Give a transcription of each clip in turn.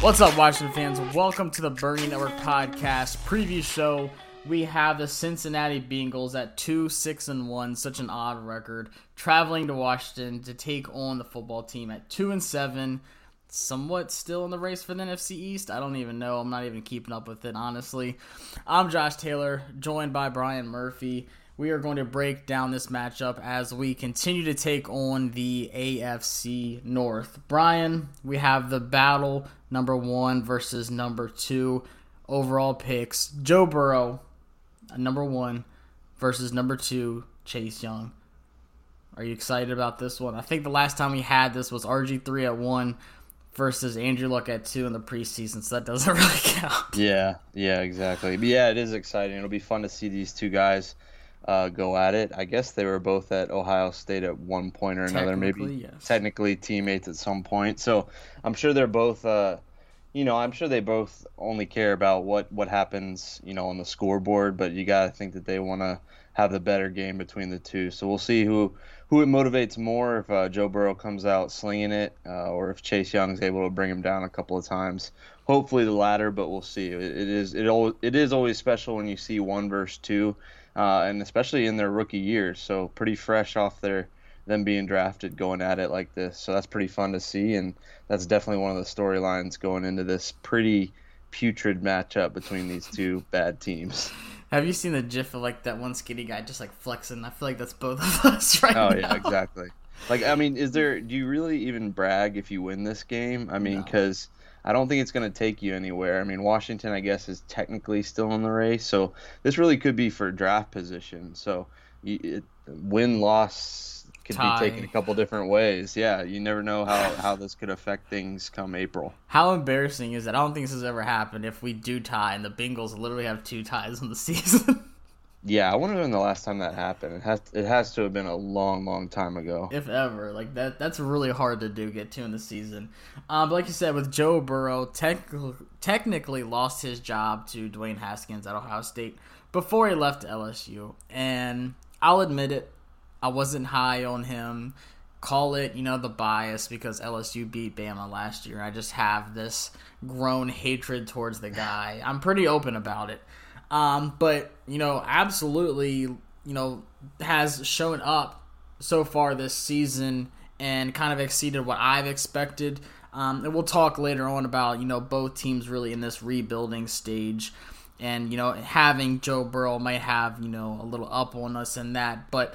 What's up, Washington fans? Welcome to the Burning Network podcast preview show. We have the Cincinnati Bengals at two six and one, such an odd record, traveling to Washington to take on the football team at two and seven. Somewhat still in the race for the NFC East. I don't even know. I'm not even keeping up with it, honestly. I'm Josh Taylor, joined by Brian Murphy we are going to break down this matchup as we continue to take on the AFC North. Brian, we have the battle number one versus number two overall picks. Joe Burrow, number one, versus number two, Chase Young. Are you excited about this one? I think the last time we had this was RG3 at one versus Andrew Luck at two in the preseason, so that doesn't really count. Yeah, yeah, exactly. But yeah, it is exciting. It'll be fun to see these two guys uh, go at it. I guess they were both at Ohio State at one point or another, maybe yes. technically teammates at some point. So I'm sure they're both, uh, you know, I'm sure they both only care about what what happens, you know, on the scoreboard. But you got to think that they want to have the better game between the two. So we'll see who who it motivates more if uh, Joe Burrow comes out slinging it, uh, or if Chase Young is able to bring him down a couple of times. Hopefully the latter, but we'll see. It, it is it, it is always special when you see one versus two uh, and especially in their rookie years. So pretty fresh off their them being drafted, going at it like this. So that's pretty fun to see, and that's definitely one of the storylines going into this pretty putrid matchup between these two bad teams. Have you seen the GIF of like that one skinny guy just like flexing? I feel like that's both of us right oh, now. Oh yeah, exactly. Like I mean, is there? Do you really even brag if you win this game? I mean, because. No I don't think it's going to take you anywhere. I mean, Washington, I guess, is technically still in the race, so this really could be for draft position. So, it, win loss could Tie. be taken a couple different ways. Yeah, you never know how, how this could affect things come April. How embarrassing is that? I don't think this has ever happened. If we do tie, and the Bengals literally have two ties in the season. Yeah, I wonder when the last time that happened. It has it has to have been a long, long time ago. If ever, like that, that's really hard to do. Get to in the season. Um, but like you said, with Joe Burrow, tech, technically lost his job to Dwayne Haskins at Ohio State before he left LSU, and I'll admit it, I wasn't high on him. Call it, you know, the bias because LSU beat Bama last year. I just have this grown hatred towards the guy. I'm pretty open about it. Um, but you know, absolutely, you know, has shown up so far this season and kind of exceeded what I've expected. Um, and we'll talk later on about you know both teams really in this rebuilding stage, and you know having Joe Burrow might have you know a little up on us in that, but.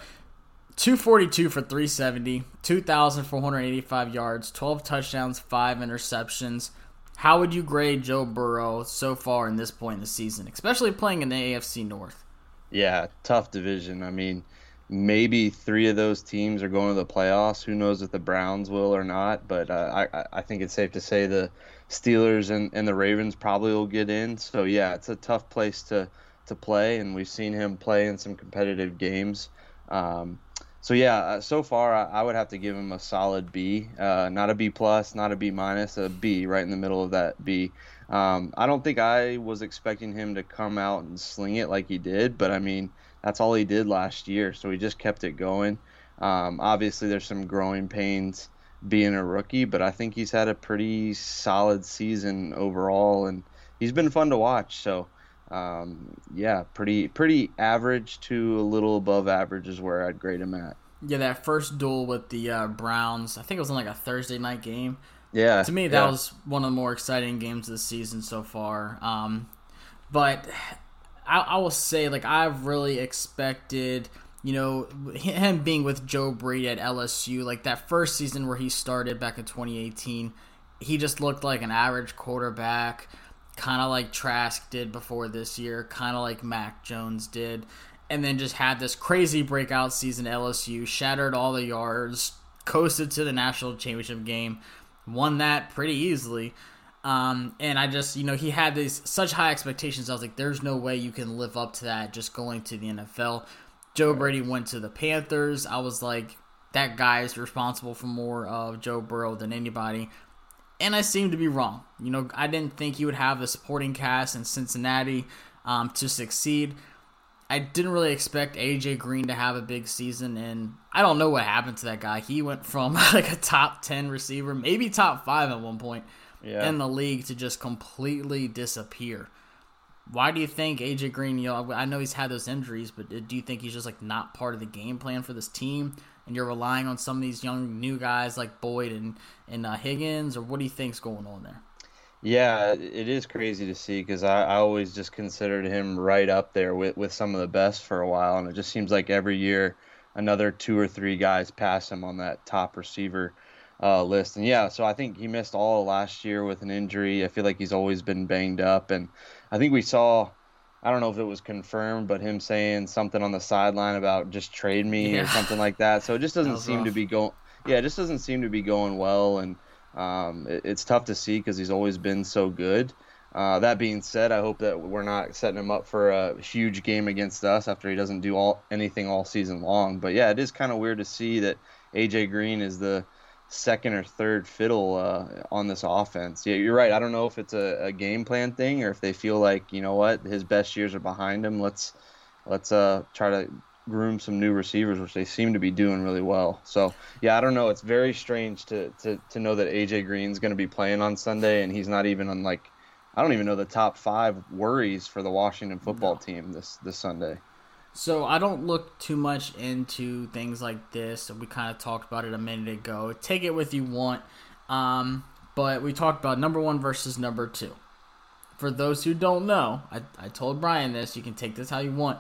242 for 370, 2,485 yards, 12 touchdowns, 5 interceptions. How would you grade Joe Burrow so far in this point in the season, especially playing in the AFC North? Yeah, tough division. I mean, maybe three of those teams are going to the playoffs. Who knows if the Browns will or not? But uh, I, I think it's safe to say the Steelers and, and the Ravens probably will get in. So yeah, it's a tough place to to play, and we've seen him play in some competitive games. Um, so yeah, uh, so far I, would have to give him a solid B, uh, not a B plus, not a B minus, a B right in the middle of that B. Um, I don't think I was expecting him to come out and sling it like he did, but I mean that's all he did last year, so he just kept it going. Um, obviously, there's some growing pains being a rookie, but I think he's had a pretty solid season overall, and he's been fun to watch. So um, yeah, pretty pretty average to a little above average is where I'd grade him at. Yeah, that first duel with the uh, Browns, I think it was in like a Thursday night game. Yeah, to me that yeah. was one of the more exciting games of the season so far. Um, but I, I will say, like I've really expected you know, him being with Joe Brady at LSU, like that first season where he started back in 2018, he just looked like an average quarterback, kind of like Trask did before this year, kind of like Mac Jones did, and then just had this crazy breakout season at LSU, shattered all the yards, coasted to the national championship game, won that pretty easily. Um, and I just, you know, he had these such high expectations. I was like, there's no way you can live up to that just going to the NFL. Joe Brady went to the Panthers. I was like, that guy is responsible for more of Joe Burrow than anybody. And I seem to be wrong. You know, I didn't think he would have the supporting cast in Cincinnati um, to succeed. I didn't really expect AJ Green to have a big season, and I don't know what happened to that guy. He went from like a top 10 receiver, maybe top five at one point yeah. in the league, to just completely disappear. Why do you think AJ Green? You know, I know he's had those injuries, but do you think he's just like not part of the game plan for this team? And you're relying on some of these young new guys like Boyd and and uh, Higgins, or what do you think's going on there? Yeah, it is crazy to see because I, I always just considered him right up there with, with some of the best for a while, and it just seems like every year another two or three guys pass him on that top receiver uh, list. And yeah, so I think he missed all last year with an injury. I feel like he's always been banged up, and I think we saw. I don't know if it was confirmed, but him saying something on the sideline about just trade me yeah. or something like that. So it just doesn't seem rough. to be going. Yeah, it just doesn't seem to be going well, and um, it, it's tough to see because he's always been so good. Uh, that being said, I hope that we're not setting him up for a huge game against us after he doesn't do all anything all season long. But yeah, it is kind of weird to see that AJ Green is the second or third fiddle uh, on this offense. Yeah, you're right. I don't know if it's a, a, game plan thing or if they feel like you know what his best years are behind him. Let's let's uh, try to groom some new receivers, which they seem to be doing really well. So yeah, I don't know. It's very strange to to, to know that AJ Green's going to be playing on Sunday and he's not even on like I don't even know the top five worries for the Washington football no. team this this Sunday. So I don't look too much into things like this. We kind of talked about it a minute ago. Take it with you want, um, but we talked about number one versus number two. For those who don't know, I, I told Brian this. You can take this how you want.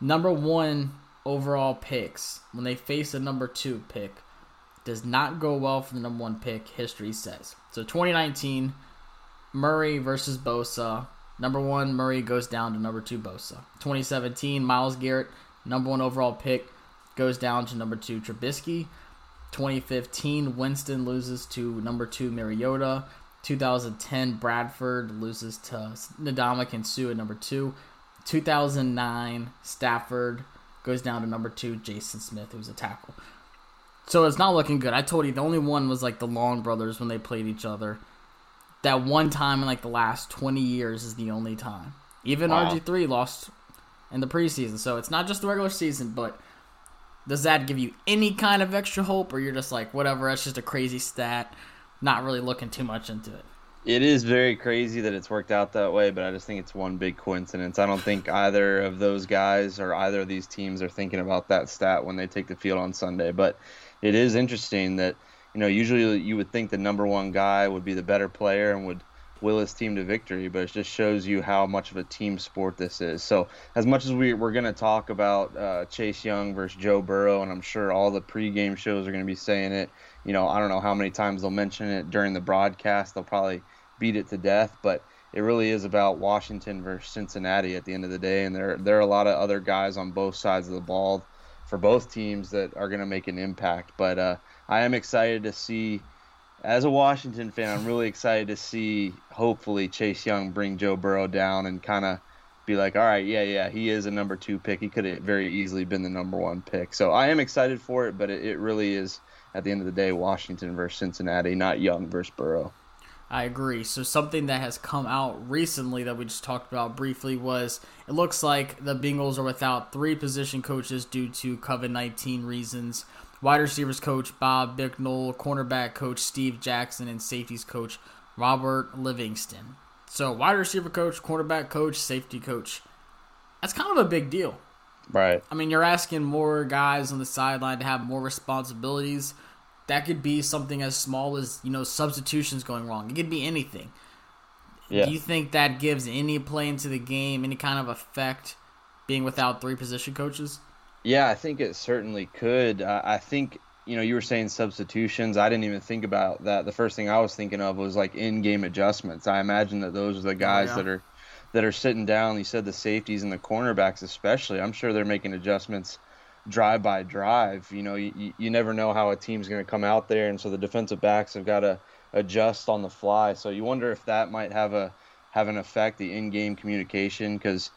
Number one overall picks when they face a number two pick does not go well for the number one pick. History says so. 2019, Murray versus Bosa. Number one, Murray goes down to number two, Bosa. 2017, Myles Garrett, number one overall pick, goes down to number two, Trubisky. 2015, Winston loses to number two, Mariota. 2010, Bradford loses to Ndamukong Suh at number two. 2009, Stafford goes down to number two, Jason Smith, who's a tackle. So it's not looking good. I told you the only one was like the Long brothers when they played each other that one time in like the last 20 years is the only time. Even wow. RG3 lost in the preseason. So it's not just the regular season, but does that give you any kind of extra hope or you're just like whatever, that's just a crazy stat, not really looking too much into it? It is very crazy that it's worked out that way, but I just think it's one big coincidence. I don't think either of those guys or either of these teams are thinking about that stat when they take the field on Sunday. But it is interesting that you know, usually you would think the number one guy would be the better player and would will his team to victory, but it just shows you how much of a team sport this is. So, as much as we, we're going to talk about uh, Chase Young versus Joe Burrow, and I'm sure all the pregame shows are going to be saying it, you know, I don't know how many times they'll mention it during the broadcast. They'll probably beat it to death, but it really is about Washington versus Cincinnati at the end of the day, and there there are a lot of other guys on both sides of the ball for both teams that are going to make an impact. But uh, I am excited to see, as a Washington fan, I'm really excited to see hopefully Chase Young bring Joe Burrow down and kind of be like, all right, yeah, yeah, he is a number two pick. He could have very easily been the number one pick. So I am excited for it, but it, it really is at the end of the day Washington versus Cincinnati, not Young versus Burrow. I agree. So something that has come out recently that we just talked about briefly was it looks like the Bengals are without three position coaches due to COVID nineteen reasons wide receivers coach Bob Bicknell, cornerback coach Steve Jackson, and safeties coach Robert Livingston. So, wide receiver coach, cornerback coach, safety coach. That's kind of a big deal. Right. I mean, you're asking more guys on the sideline to have more responsibilities. That could be something as small as, you know, substitutions going wrong. It could be anything. Yeah. Do you think that gives any play into the game, any kind of effect being without three position coaches? Yeah, I think it certainly could. Uh, I think you know you were saying substitutions. I didn't even think about that. The first thing I was thinking of was like in-game adjustments. I imagine that those are the guys oh, yeah. that are that are sitting down. You said the safeties and the cornerbacks, especially. I'm sure they're making adjustments drive by drive. You know, you, you never know how a team's going to come out there, and so the defensive backs have got to adjust on the fly. So you wonder if that might have a have an effect, the in-game communication, because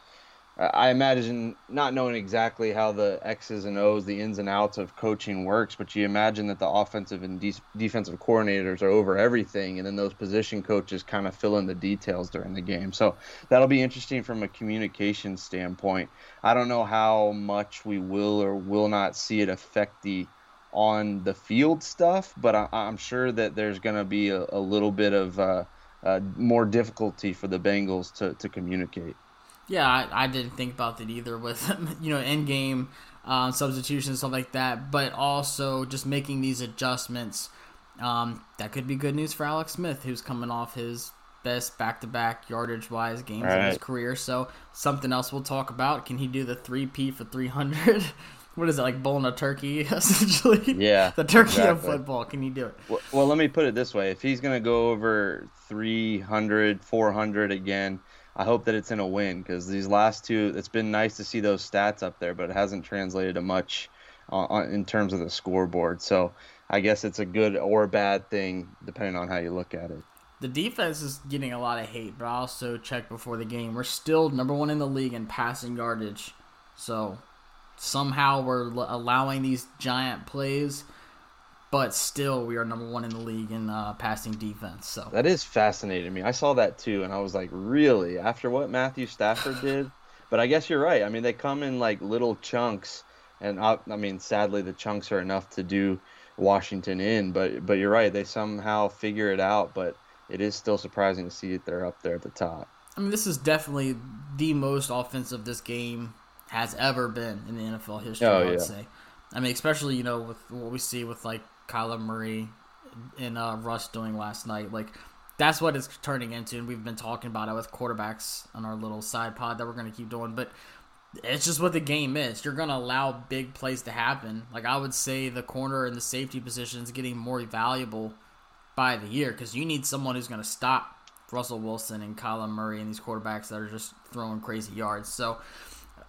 I imagine not knowing exactly how the X's and O's, the ins and outs of coaching works, but you imagine that the offensive and de- defensive coordinators are over everything, and then those position coaches kind of fill in the details during the game. So that'll be interesting from a communication standpoint. I don't know how much we will or will not see it affect the on the field stuff, but I, am sure that there's going to be a, a, little bit of uh, uh, more difficulty for the Bengals to, to communicate. Yeah, I, I didn't think about that either with you know end game um, substitutions stuff like that, but also just making these adjustments. Um, that could be good news for Alex Smith, who's coming off his best back-to-back yardage-wise games right. in his career. So something else we'll talk about. Can he do the three P for three hundred? what is it like bowling a turkey essentially? Yeah, the turkey exactly. of football. Can you do it? Well, well, let me put it this way: if he's going to go over 300, 400 again, I hope that it's in a win because these last two, it's been nice to see those stats up there, but it hasn't translated to much uh, in terms of the scoreboard. So I guess it's a good or bad thing depending on how you look at it. The defense is getting a lot of hate, but I also checked before the game. We're still number one in the league in passing yardage. So somehow we're allowing these giant plays but still we are number one in the league in uh, passing defense. So that is fascinating to me. I saw that too, and I was like, really? After what Matthew Stafford did? But I guess you're right. I mean, they come in like little chunks, and I, I mean, sadly, the chunks are enough to do Washington in. But but you're right. They somehow figure it out. But it is still surprising to see that they're up there at the top. I mean, this is definitely the most offensive this game has ever been in the NFL history. Oh, I would yeah. say. I mean, especially you know with what we see with like Kyler Murray and uh, Russ doing last night. Like that's what it's turning into, and we've been talking about it with quarterbacks on our little side pod that we're going to keep doing. But it's just what the game is. You're going to allow big plays to happen. Like I would say, the corner and the safety position is getting more valuable by the year because you need someone who's going to stop Russell Wilson and Kyler Murray and these quarterbacks that are just throwing crazy yards. So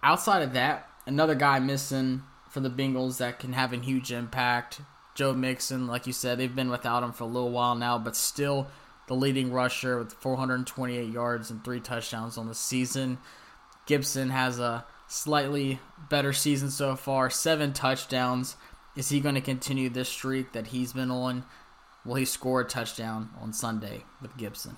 outside of that, another guy missing for the Bengals that can have a huge impact Joe Mixon, like you said, they've been without him for a little while now, but still the leading rusher with 428 yards and three touchdowns on the season. Gibson has a slightly better season so far, seven touchdowns. Is he going to continue this streak that he's been on? Will he score a touchdown on Sunday with Gibson?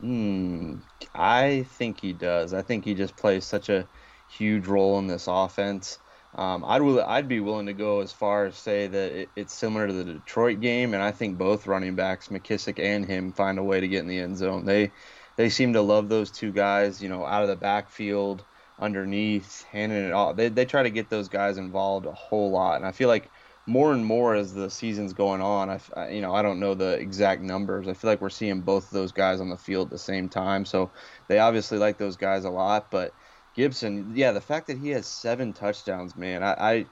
Mm, I think he does. I think he just plays such a huge role in this offense. Um, I'd I'd be willing to go as far as say that it, it's similar to the Detroit game, and I think both running backs, McKissic and him, find a way to get in the end zone. They they seem to love those two guys, you know, out of the backfield, underneath, handing it off. They they try to get those guys involved a whole lot, and I feel like more and more as the season's going on, I, I you know I don't know the exact numbers. I feel like we're seeing both of those guys on the field at the same time, so they obviously like those guys a lot, but Gibson, yeah, the fact that he has seven touchdowns, man, I, I,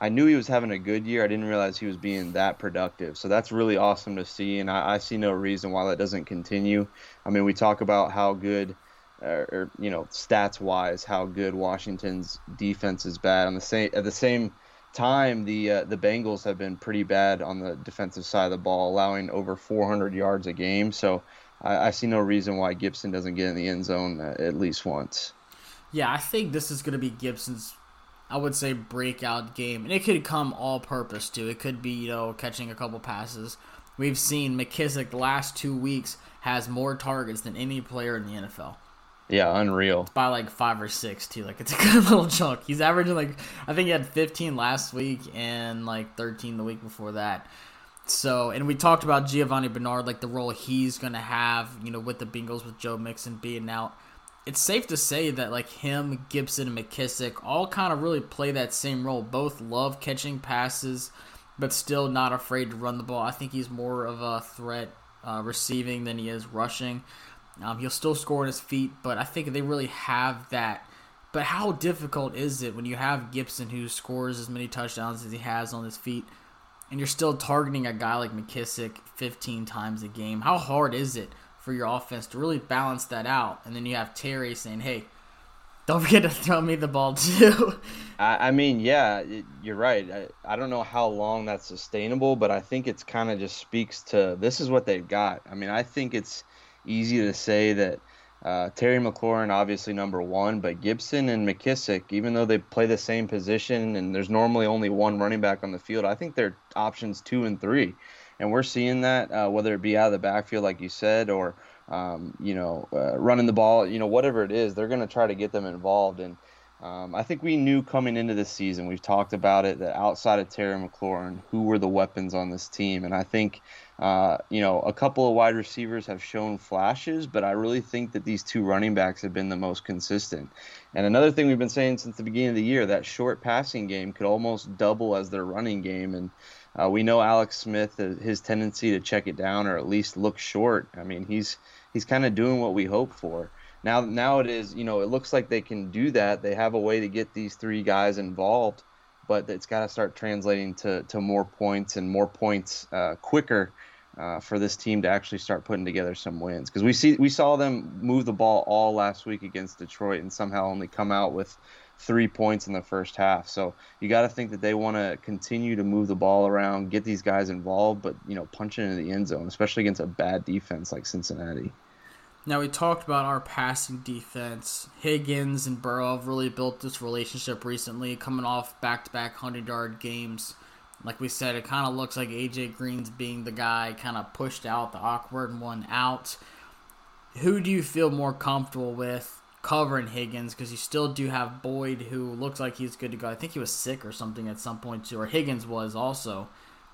I knew he was having a good year. I didn't realize he was being that productive. So that's really awesome to see, and I, I see no reason why that doesn't continue. I mean, we talk about how good, uh, or you know, stats wise, how good Washington's defense is bad. On the same at the same time, the uh, the Bengals have been pretty bad on the defensive side of the ball, allowing over 400 yards a game. So I, I see no reason why Gibson doesn't get in the end zone uh, at least once. Yeah, I think this is going to be Gibson's, I would say, breakout game. And it could come all purpose, too. It could be, you know, catching a couple passes. We've seen McKissic the last two weeks has more targets than any player in the NFL. Yeah, unreal. By like five or six too. Like it's a good little chunk. He's averaging like I think he had 15 last week and like 13 the week before that. So, and we talked about Giovani Bernard, like the role he's going to have, you know, with the Bengals with Joe Mixon being out it's safe to say that like him, Gibson, and McKissic all kind of really play that same role. Both love catching passes, but still not afraid to run the ball. I think he's more of a threat uh, receiving than he is rushing. Um, he'll still score on his feet, but I think they really have that But how difficult is it when you have Gibson who scores as many touchdowns as he has on his feet, and you're still targeting a guy like McKissic 15 times a game? How hard is it for your offense to really balance that out? And then you have Terry saying, "Hey, don't forget to throw me the ball too." I, I mean, yeah, you're right. I, I don't know how long that's sustainable, but I think it's kind of just speaks to this is what they've got. I mean, I think it's easy to say that uh, Terry McLaurin, obviously number one, but Gibson and McKissic, even though they play the same position and there's normally only one running back on the field, I think they're options two and three. And we're seeing that, uh, whether it be out of the backfield, like you said, or, um, you know, uh, running the ball, you know, whatever it is, they're going to try to get them involved. And um, I think we knew coming into this season, we've talked about it, that outside of Terry McLaurin, who were the weapons on this team. And I think uh, you know, a couple of wide receivers have shown flashes, but I really think that these two running backs have been the most consistent. And another thing we've been saying since the beginning of the year, that short passing game could almost double as their running game. And uh, we know Alex Smith, uh, his tendency to check it down or at least look short. I mean, he's he's kind of doing what we hope for. Now, now it is, you know, it looks like they can do that. They have a way to get these three guys involved, but it's got to start translating to, to more points and more points uh, quicker uh, for this team to actually start putting together some wins because we see we saw them move the ball all last week against Detroit and somehow only come out with three points in the first half. So you got to think that they want to continue to move the ball around, get these guys involved, but you know punch it into the end zone, especially against a bad defense like Cincinnati. Now we talked about our passing defense. Higgins and Burrow have really built this relationship recently, coming off back-to-back hundred-yard games like we said, it kind of looks like AJ Green's being the guy kind of pushed out, the awkward one out. Who do you feel more comfortable with covering Higgins? Because you still do have Boyd, who looks like he's good to go. I think he was sick or something at some point too, or Higgins was also.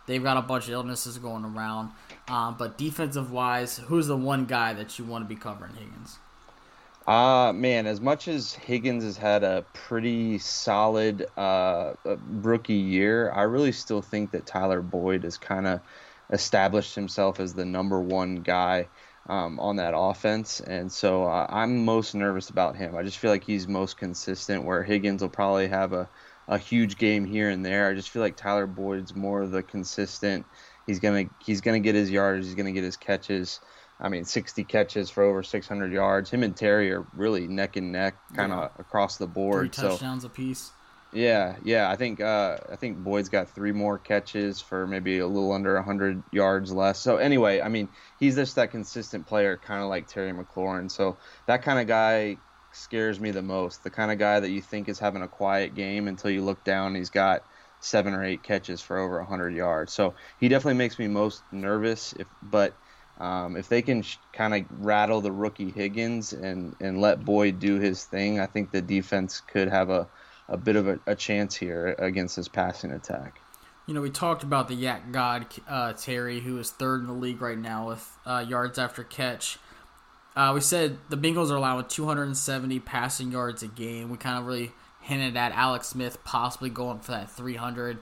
They've got a bunch of illnesses going around. Um, but defensive wise, who's the one guy that you want to be covering Higgins? Uh, man, as much as Higgins has had a pretty solid uh, rookie year, I really still think that Tyler Boyd has kind of established himself as the number one guy um, on that offense. And so uh, I'm most nervous about him. I just feel like he's most consistent, where Higgins will probably have a, a huge game here and there. I just feel like Tyler Boyd's more of the consistent. He's gonna he's gonna get his yards. He's gonna get his catches. I mean, 60 catches for over 600 yards. Him and Terry are really neck and neck, kind of yeah. across the board. Three touchdowns so, apiece. Yeah, yeah. I think uh, I think Boyd's got three more catches for maybe a little under 100 yards less. So anyway, I mean, he's just that consistent player, kind of like Terry McLaurin. So that kind of guy scares me the most. The kind of guy that you think is having a quiet game until you look down, he's got seven or eight catches for over 100 yards. So he definitely makes me most nervous. If but um, if they can sh- kind of rattle the rookie Higgins and, and let Boyd do his thing, I think the defense could have a, a bit of a, a chance here against this passing attack. You know, we talked about the Yak God, uh, Terry, who is third in the league right now with uh, yards after catch. Uh, we said the Bengals are allowing 270 passing yards a game. We kind of really hinted at Alex Smith possibly going for that 300.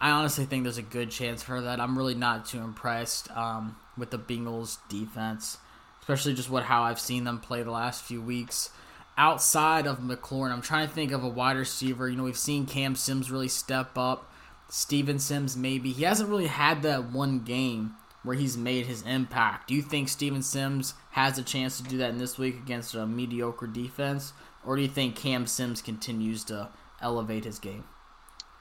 I honestly think there's a good chance for that. I'm really not too impressed. Um, with the Bengals defense, especially just what how I've seen them play the last few weeks. Outside of McLaurin, I'm trying to think of a wide receiver. You know, we've seen Cam Sims really step up. Steven Sims maybe. He hasn't really had that one game where he's made his impact. Do you think Steven Sims has a chance to do that in this week against a mediocre defense? Or do you think Cam Sims continues to elevate his game?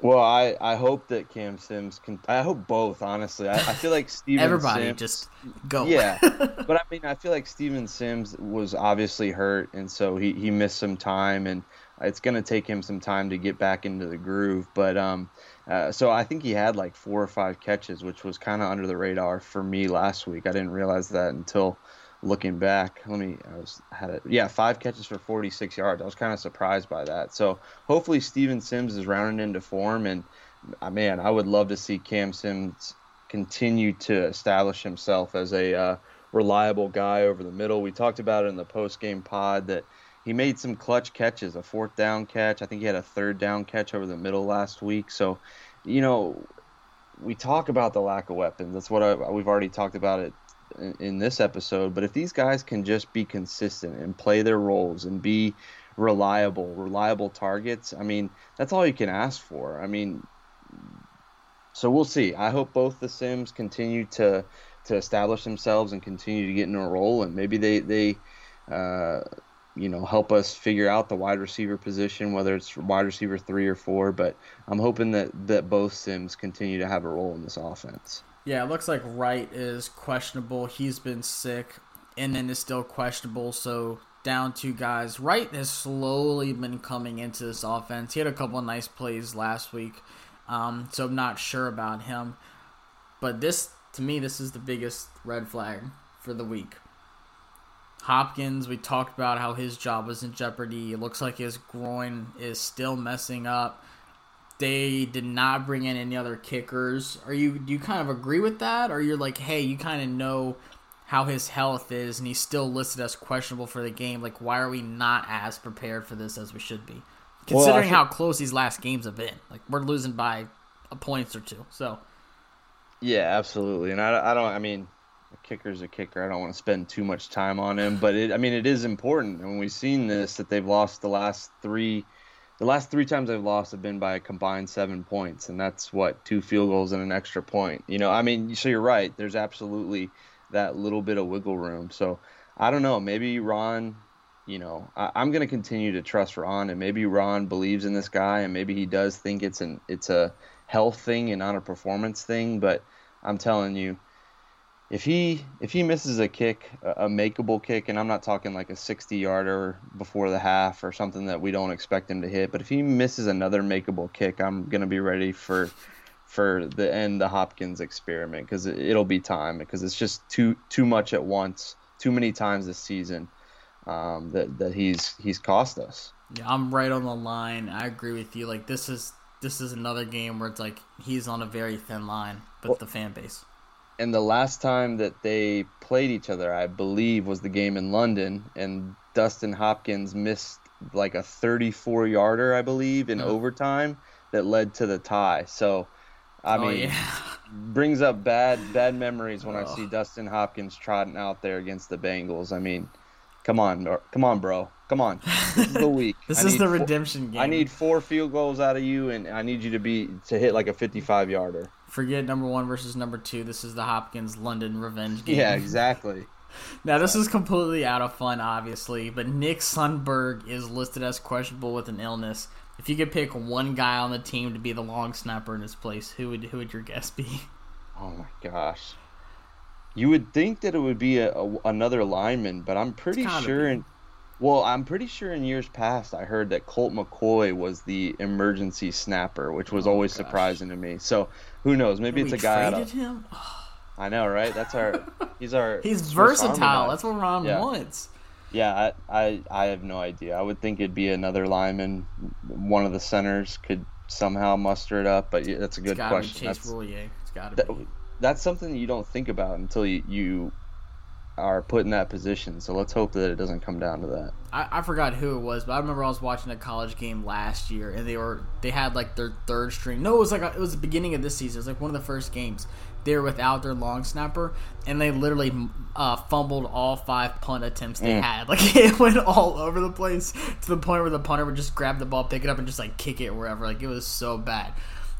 Well, I, I hope that Cam Sims can. I hope both. Honestly, I, I feel like Steven. Everybody Sims, just go. Yeah, but I mean, I feel like Steven Sims was obviously hurt, and so he, he missed some time, and it's going to take him some time to get back into the groove. But um, uh, so I think he had like four or five catches, which was kind of under the radar for me last week. I didn't realize that until looking back, let me. I was had it. Yeah, five catches for 46 yards. I was kind of surprised by that. So hopefully Steven Sims is rounding into form, and uh, man, I would love to see Cam Sims continue to establish himself as a uh, reliable guy over the middle. We talked about it in the post game pod that he made some clutch catches, a fourth down catch. I think he had a third down catch over the middle last week. So, you know, we talk about the lack of weapons. That's what I, we've already talked about it in, this episode. But if these guys can just be consistent and play their roles and be reliable, reliable targets. I mean, that's all you can ask for. I mean, so we'll see. I hope both the Sims continue to to establish themselves and continue to get in a role, and maybe they they uh, you know help us figure out the wide receiver position, whether it's wide receiver three or four. But I'm hoping that that both Sims continue to have a role in this offense. Yeah, it looks like Wright is questionable. He's been sick, and then is still questionable. So down two guys. Wright has slowly been coming into this offense. He had a couple of nice plays last week, um, so I'm not sure about him. But this, to me, this is the biggest red flag for the week. Hopkins, we talked about how his job was in jeopardy. It looks like his groin is still messing up. They did not bring in any other kickers. Are you do you kind of agree with that, or you're like, hey, you kind of know how his health is, and he's still listed as questionable for the game. Like, why are we not as prepared for this as we should be, considering well, how close these last games have been? Like, we're losing by a points or two. So, yeah, absolutely. And I, I don't. I mean, a kicker's a kicker. I don't want to spend too much time on him, but it. I mean, it is important, and we've seen this that they've lost the last three. The last three times I've lost have been by a combined seven points, and that's what two field goals and an extra point. You know, I mean, so you're right. There's absolutely that little bit of wiggle room. So I don't know. Maybe Ron, you know, I, am going to continue to trust Ron, and maybe Ron believes in this guy, and maybe he does think it's an it's a health thing and not a performance thing. But I'm telling you, if he if he misses a kick, a, a makeable kick, and I'm not talking like a 60 yarder before the half or something that we don't expect him to hit, but if he misses another makeable kick, I'm gonna be ready for for the end the Hopkins experiment because it, will be time because it's just too too much at once, too many times this season um, that that he's he's cost us. Yeah, I'm right on the line. I agree with you. Like this is this is another game where it's like he's on a very thin line with well, the fan base and the last time that they played each other, I believe, was the game in London, and Dustin Hopkins missed like a 34 yarder, I believe, in overtime that led to the tie. So, I oh, mean, yeah. brings up bad bad memories when oh. I see Dustin Hopkins trotting out there against the Bengals. I mean, come on, come on, bro. Come on. This is the week. this is the redemption four, game. I need four field goals out of you, and I need you to be to hit like a 55 yarder. Forget number one versus number two. This is the Hopkins London revenge game. Yeah, exactly. now this is completely out of fun, obviously, but Nick Sundberg is listed as questionable with an illness. If you could pick one guy on the team to be the long snapper in his place, who would who would your guess be? Oh my gosh. You would think that it would be a, a another lineman, but I'm pretty sure in well, I'm pretty sure in years past I heard that Colt McCoy was the emergency snapper, which was oh, always gosh. surprising to me. So who knows? Maybe it's a guy. Traded him. I know, right? That's our. He's our. he's versatile. That's what Ron yeah. wants. Yeah, I, I I have no idea. I would think it'd be another lineman. One of the centers could somehow muster it up, but that's a good question. Chase that's, It's got to that, be. That's something you don't think about until you, you are put in that position. So let's hope that it doesn't come down to that. I, I forgot who it was, but I remember I was watching a college game last year, and they were they had like their third string. No, it was like a, it was the beginning of this season. It was like one of the first games. They were without their long snapper, and they literally uh, fumbled all five punt attempts they mm. had. Like it went all over the place to the point where the punter would just grab the ball, pick it up, and just like kick it wherever. Like it was so bad.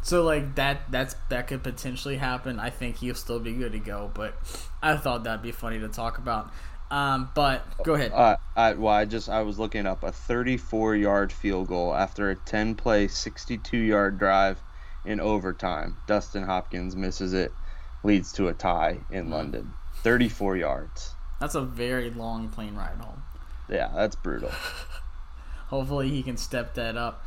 So like that that's that could potentially happen. I think he'll still be good to go, but I thought that'd be funny to talk about. Um, but go ahead. Uh, I, well, I just I was looking up a 34 yard field goal after a 10 play, 62 yard drive in overtime. Dustin Hopkins misses it, leads to a tie in mm. London. 34 yards. That's a very long plane ride home. Yeah, that's brutal. Hopefully he can step that up.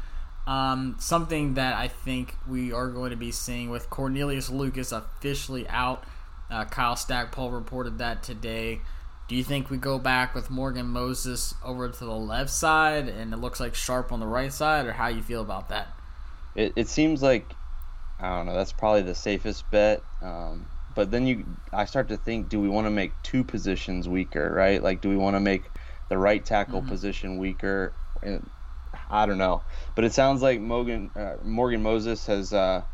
Um, something that I think we are going to be seeing with Cornelius Lucas officially out. Uh, Kyle Stackpole reported that today. Do you think we go back with Morgan Moses over to the left side and it looks like Sharpe on the right side, or how you feel about that? It, it seems like I don't know. That's probably the safest bet. Um, but then you, I start to think: Do we want to make two positions weaker? Right? Like, do we want to make the right tackle mm-hmm. position weaker? I don't know, but it sounds like Morgan uh, Morgan Moses has uh,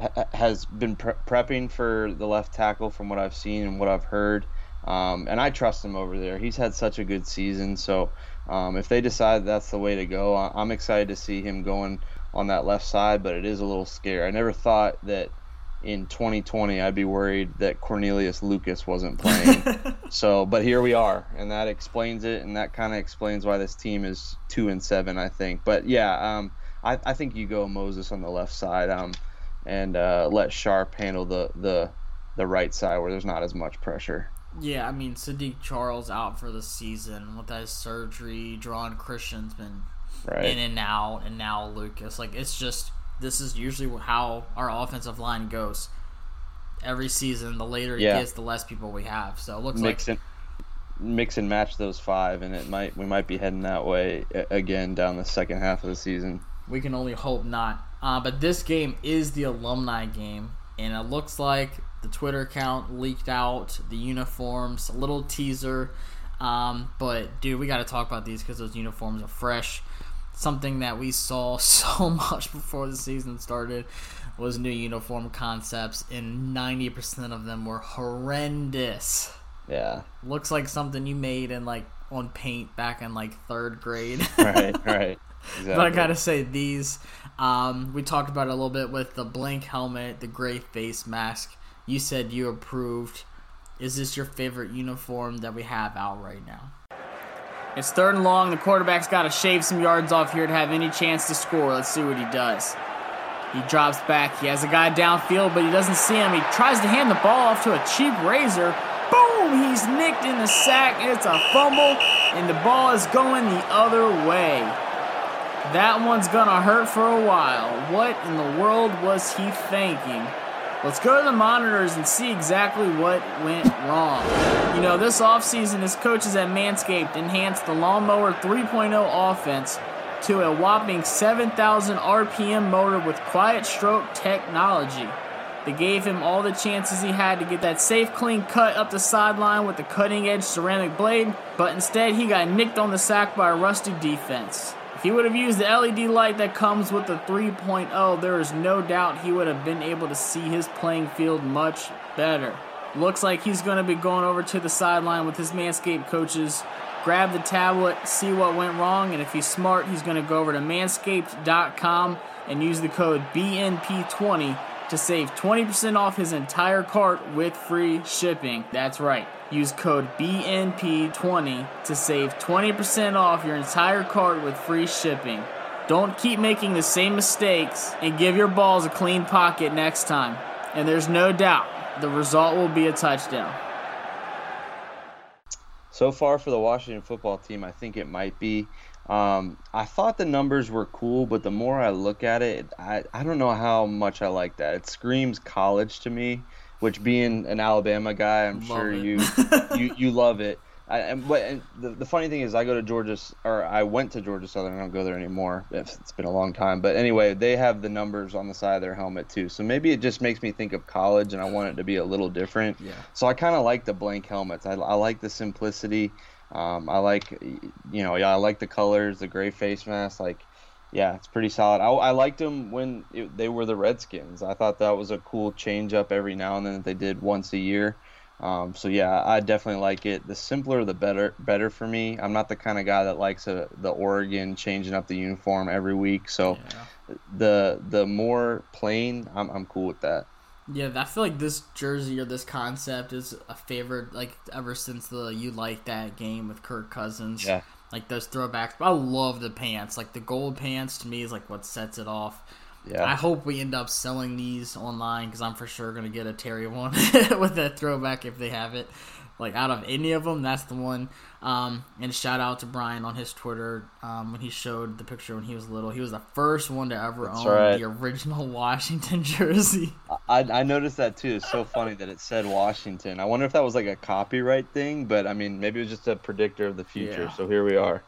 ha- has been pre- prepping for the left tackle from what I've seen and what I've heard. Um, and I trust him over there. He's had such a good season. So um, if they decide that's the way to go, I'm excited to see him going on that left side. But it is a little scary. I never thought that in 2020 I'd be worried that Cornelius Lucas wasn't playing. so, but here we are, and that explains it, and that kind of explains why this team is two and seven, I think. But yeah, um, I, I think you go Moses on the left side, um, and uh, let Sharpe handle the the the right side where there's not as much pressure. Yeah, I mean Saahdiq Charles out for the season with that surgery. Geron Christian's been right. in and out, and now Lucas. Like it's just this is usually how our offensive line goes. Every season, the later it yeah. gets, the less people we have. So it looks mix like and, mix and match those five, and it might we might be heading that way again down the second half of the season. We can only hope not. Uh, but this game is the alumni game, and it looks like the Twitter account leaked out the uniforms, a little teaser. Um, but dude, we got to talk about these because those uniforms are fresh. Something that we saw so much before the season started was new uniform concepts, and 90% of them were horrendous. Yeah. Looks like something you made in like on paint back in like third grade. right, right. Exactly. But I gotta say these. Um, we talked about it a little bit with the blank helmet, the gray face mask. You said you approved. Is this your favorite uniform that we have out right now? It's third and long. The quarterback's got to shave some yards off here to have any chance to score. Let's see what he does. He drops back. He has a guy downfield, but he doesn't see him. He tries to hand the ball off to a cheap razor. Boom! He's nicked in the sack. It's a fumble, and the ball is going the other way. That one's gonna hurt for a while. What in the world was he thinking? Let's go to the monitors and see exactly what went wrong. You know, this offseason, his coaches at Manscaped enhanced the Lawnmower 3.0 offense to a whopping 7,000 RPM motor with quiet stroke technology. They gave him all the chances he had to get that safe, clean cut up the sideline with the cutting edge ceramic blade, but instead he got nicked on the sack by a rusty defense. If he would have used the LED light that comes with the 3.0, there is no doubt he would have been able to see his playing field much better. Looks like he's going to be going over to the sideline with his Manscaped coaches, grab the tablet, see what went wrong, and if he's smart, he's going to go over to manscaped.com and use the code BNP20 to save 20% off his entire cart with free shipping. That's right. Use code BNP20 to save 20% off your entire cart with free shipping. Don't keep making the same mistakes and give your balls a clean pocket next time. And there's no doubt the result will be a touchdown. So far for the Washington football team, I think it might be. Um, I thought the numbers were cool, but the more I look at it, I, I don't know how much I like that. It screams college to me which being an Alabama guy, I'm love sure you you you love it. I, and, but and the, the funny thing is, I go to Georgia, or I went to Georgia Southern. I don't go there anymore. It's been a long time. But anyway, they have the numbers on the side of their helmet too. So maybe it just makes me think of college, and I want it to be a little different. Yeah. So I kind of like the blank helmets. I, I like the simplicity. Um, I like, you know, yeah, I like the colors, the gray face mask. Like, yeah, it's pretty solid. I, I liked them when it, they were the Redskins. I thought that was a cool change up every now and then that they did once a year. Um, so yeah, I definitely like it. The simpler, the better. Better for me. I'm not the kind of guy that likes a, the Oregon changing up the uniform every week. So yeah. the the more plain, I'm I'm cool with that. Yeah, I feel like this jersey or this concept is a favorite like ever since the you like that game with Kirk Cousins. Yeah like those throwbacks. But I love the pants. Like the gold pants to me is like what sets it off. Yeah. I hope we end up selling these online because I'm for sure gonna get a Terry one with that throwback if they have it. Like out of any of them, that's the one. Um, and shout out to Brian on his Twitter um, when he showed the picture when he was little. He was the first one to ever that's own right. the original Washington jersey. I, I noticed that too. It's so funny that it said Washington. I wonder if that was like a copyright thing, but I mean, maybe it was just a predictor of the future. Yeah. So here we are.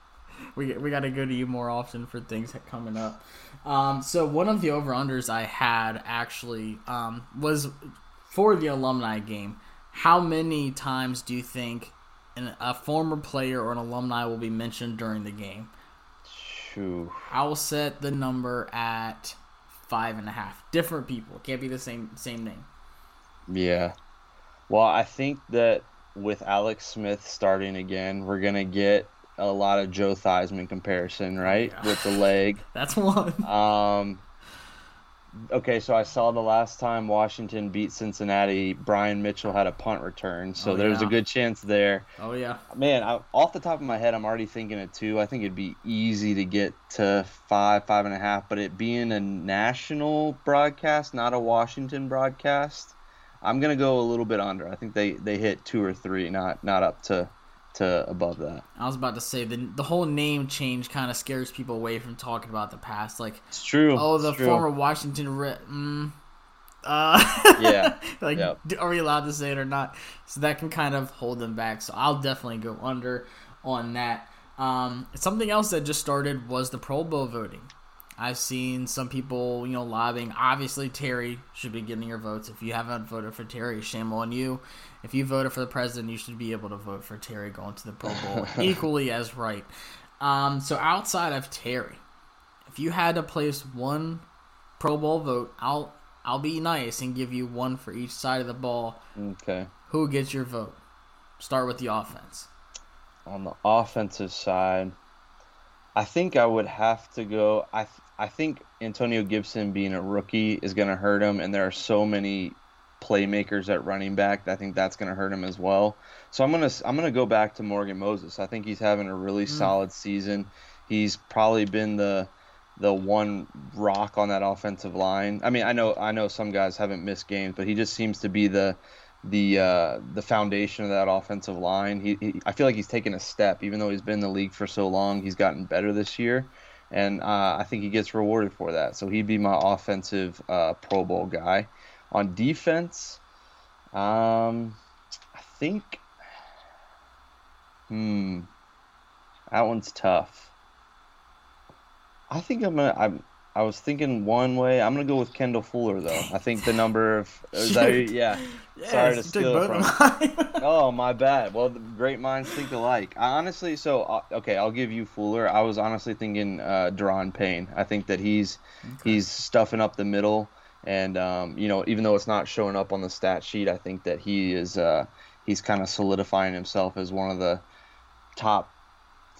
We, we got to go to you more often for things coming up. Um, so one of the over unders I had actually um, was for the alumni game. How many times do you think an, a former player or an alumni will be mentioned during the game. Shoo. I will set the number at five and a half. Different people. It can't be the same same name. Yeah. Well, I think that with Alex Smith starting again, we're gonna get a lot of Joe Theismann comparison, right? Yeah. With the leg. That's one. Um, okay, so I saw the last time Washington beat Cincinnati, Brian Mitchell had a punt return, so Oh, there's yeah. a good chance there. Oh yeah. Man, I, off the top of my head, I'm already thinking it too. I think it'd be easy to get to five, five and a half, but it being a national broadcast, not a Washington broadcast, I'm gonna go a little bit under. I think they, they hit two or three, not not up to to above that. I was about to say the the whole name change kind of scares people away from talking about the past. Like, It's true. oh, the true. former Washington. Re- mm, uh, Yeah. like, Yep. are we allowed to say it or not? So that can kind of hold them back. So I'll definitely go under on that. Um, something else that just started was the Pro Bowl voting. I've seen some people, you know, lobbying. Obviously, Terry should be getting your votes. If you haven't voted for Terry, shame on you. If you voted for the president, you should be able to vote for Terry going to the Pro Bowl equally as right. Um, so outside of Terry, if you had to place one Pro Bowl vote, I'll I'll be nice and give you one for each side of the ball. Okay. Who gets your vote? Start with the offense. On the offensive side, I think I would have to go. I th- I think Antonio Gibson being a rookie is going to hurt him, and there are so many playmakers at running back. I think that's going to hurt him as well. So I'm gonna I'm gonna go back to Morgan Moses. I think he's having a really mm. solid season. He's probably been the the one rock on that offensive line. I mean, I know I know some guys haven't missed games, but he just seems to be the the uh, the foundation of that offensive line. He, he I feel like he's taken a step, even though he's been in the league for so long. He's gotten better this year, and uh, I think he gets rewarded for that. So he'd be my offensive uh, Pro Bowl guy. On defense, um, I think, hmm, that one's tough. I think I'm gonna. I'm, I was thinking one way. I'm gonna go with Kendall Fuller though. I think the number of is that- yeah. Sorry to Yes, you took steal it from. Oh my bad. Well, the great minds think alike. I honestly, so uh, okay, I'll give you Fuller. I was honestly thinking uh, Da'Ron Payne. I think that he's he's stuffing up the middle, and um, you know, even though it's not showing up on the stat sheet, I think that he is uh, he's kind of solidifying himself as one of the top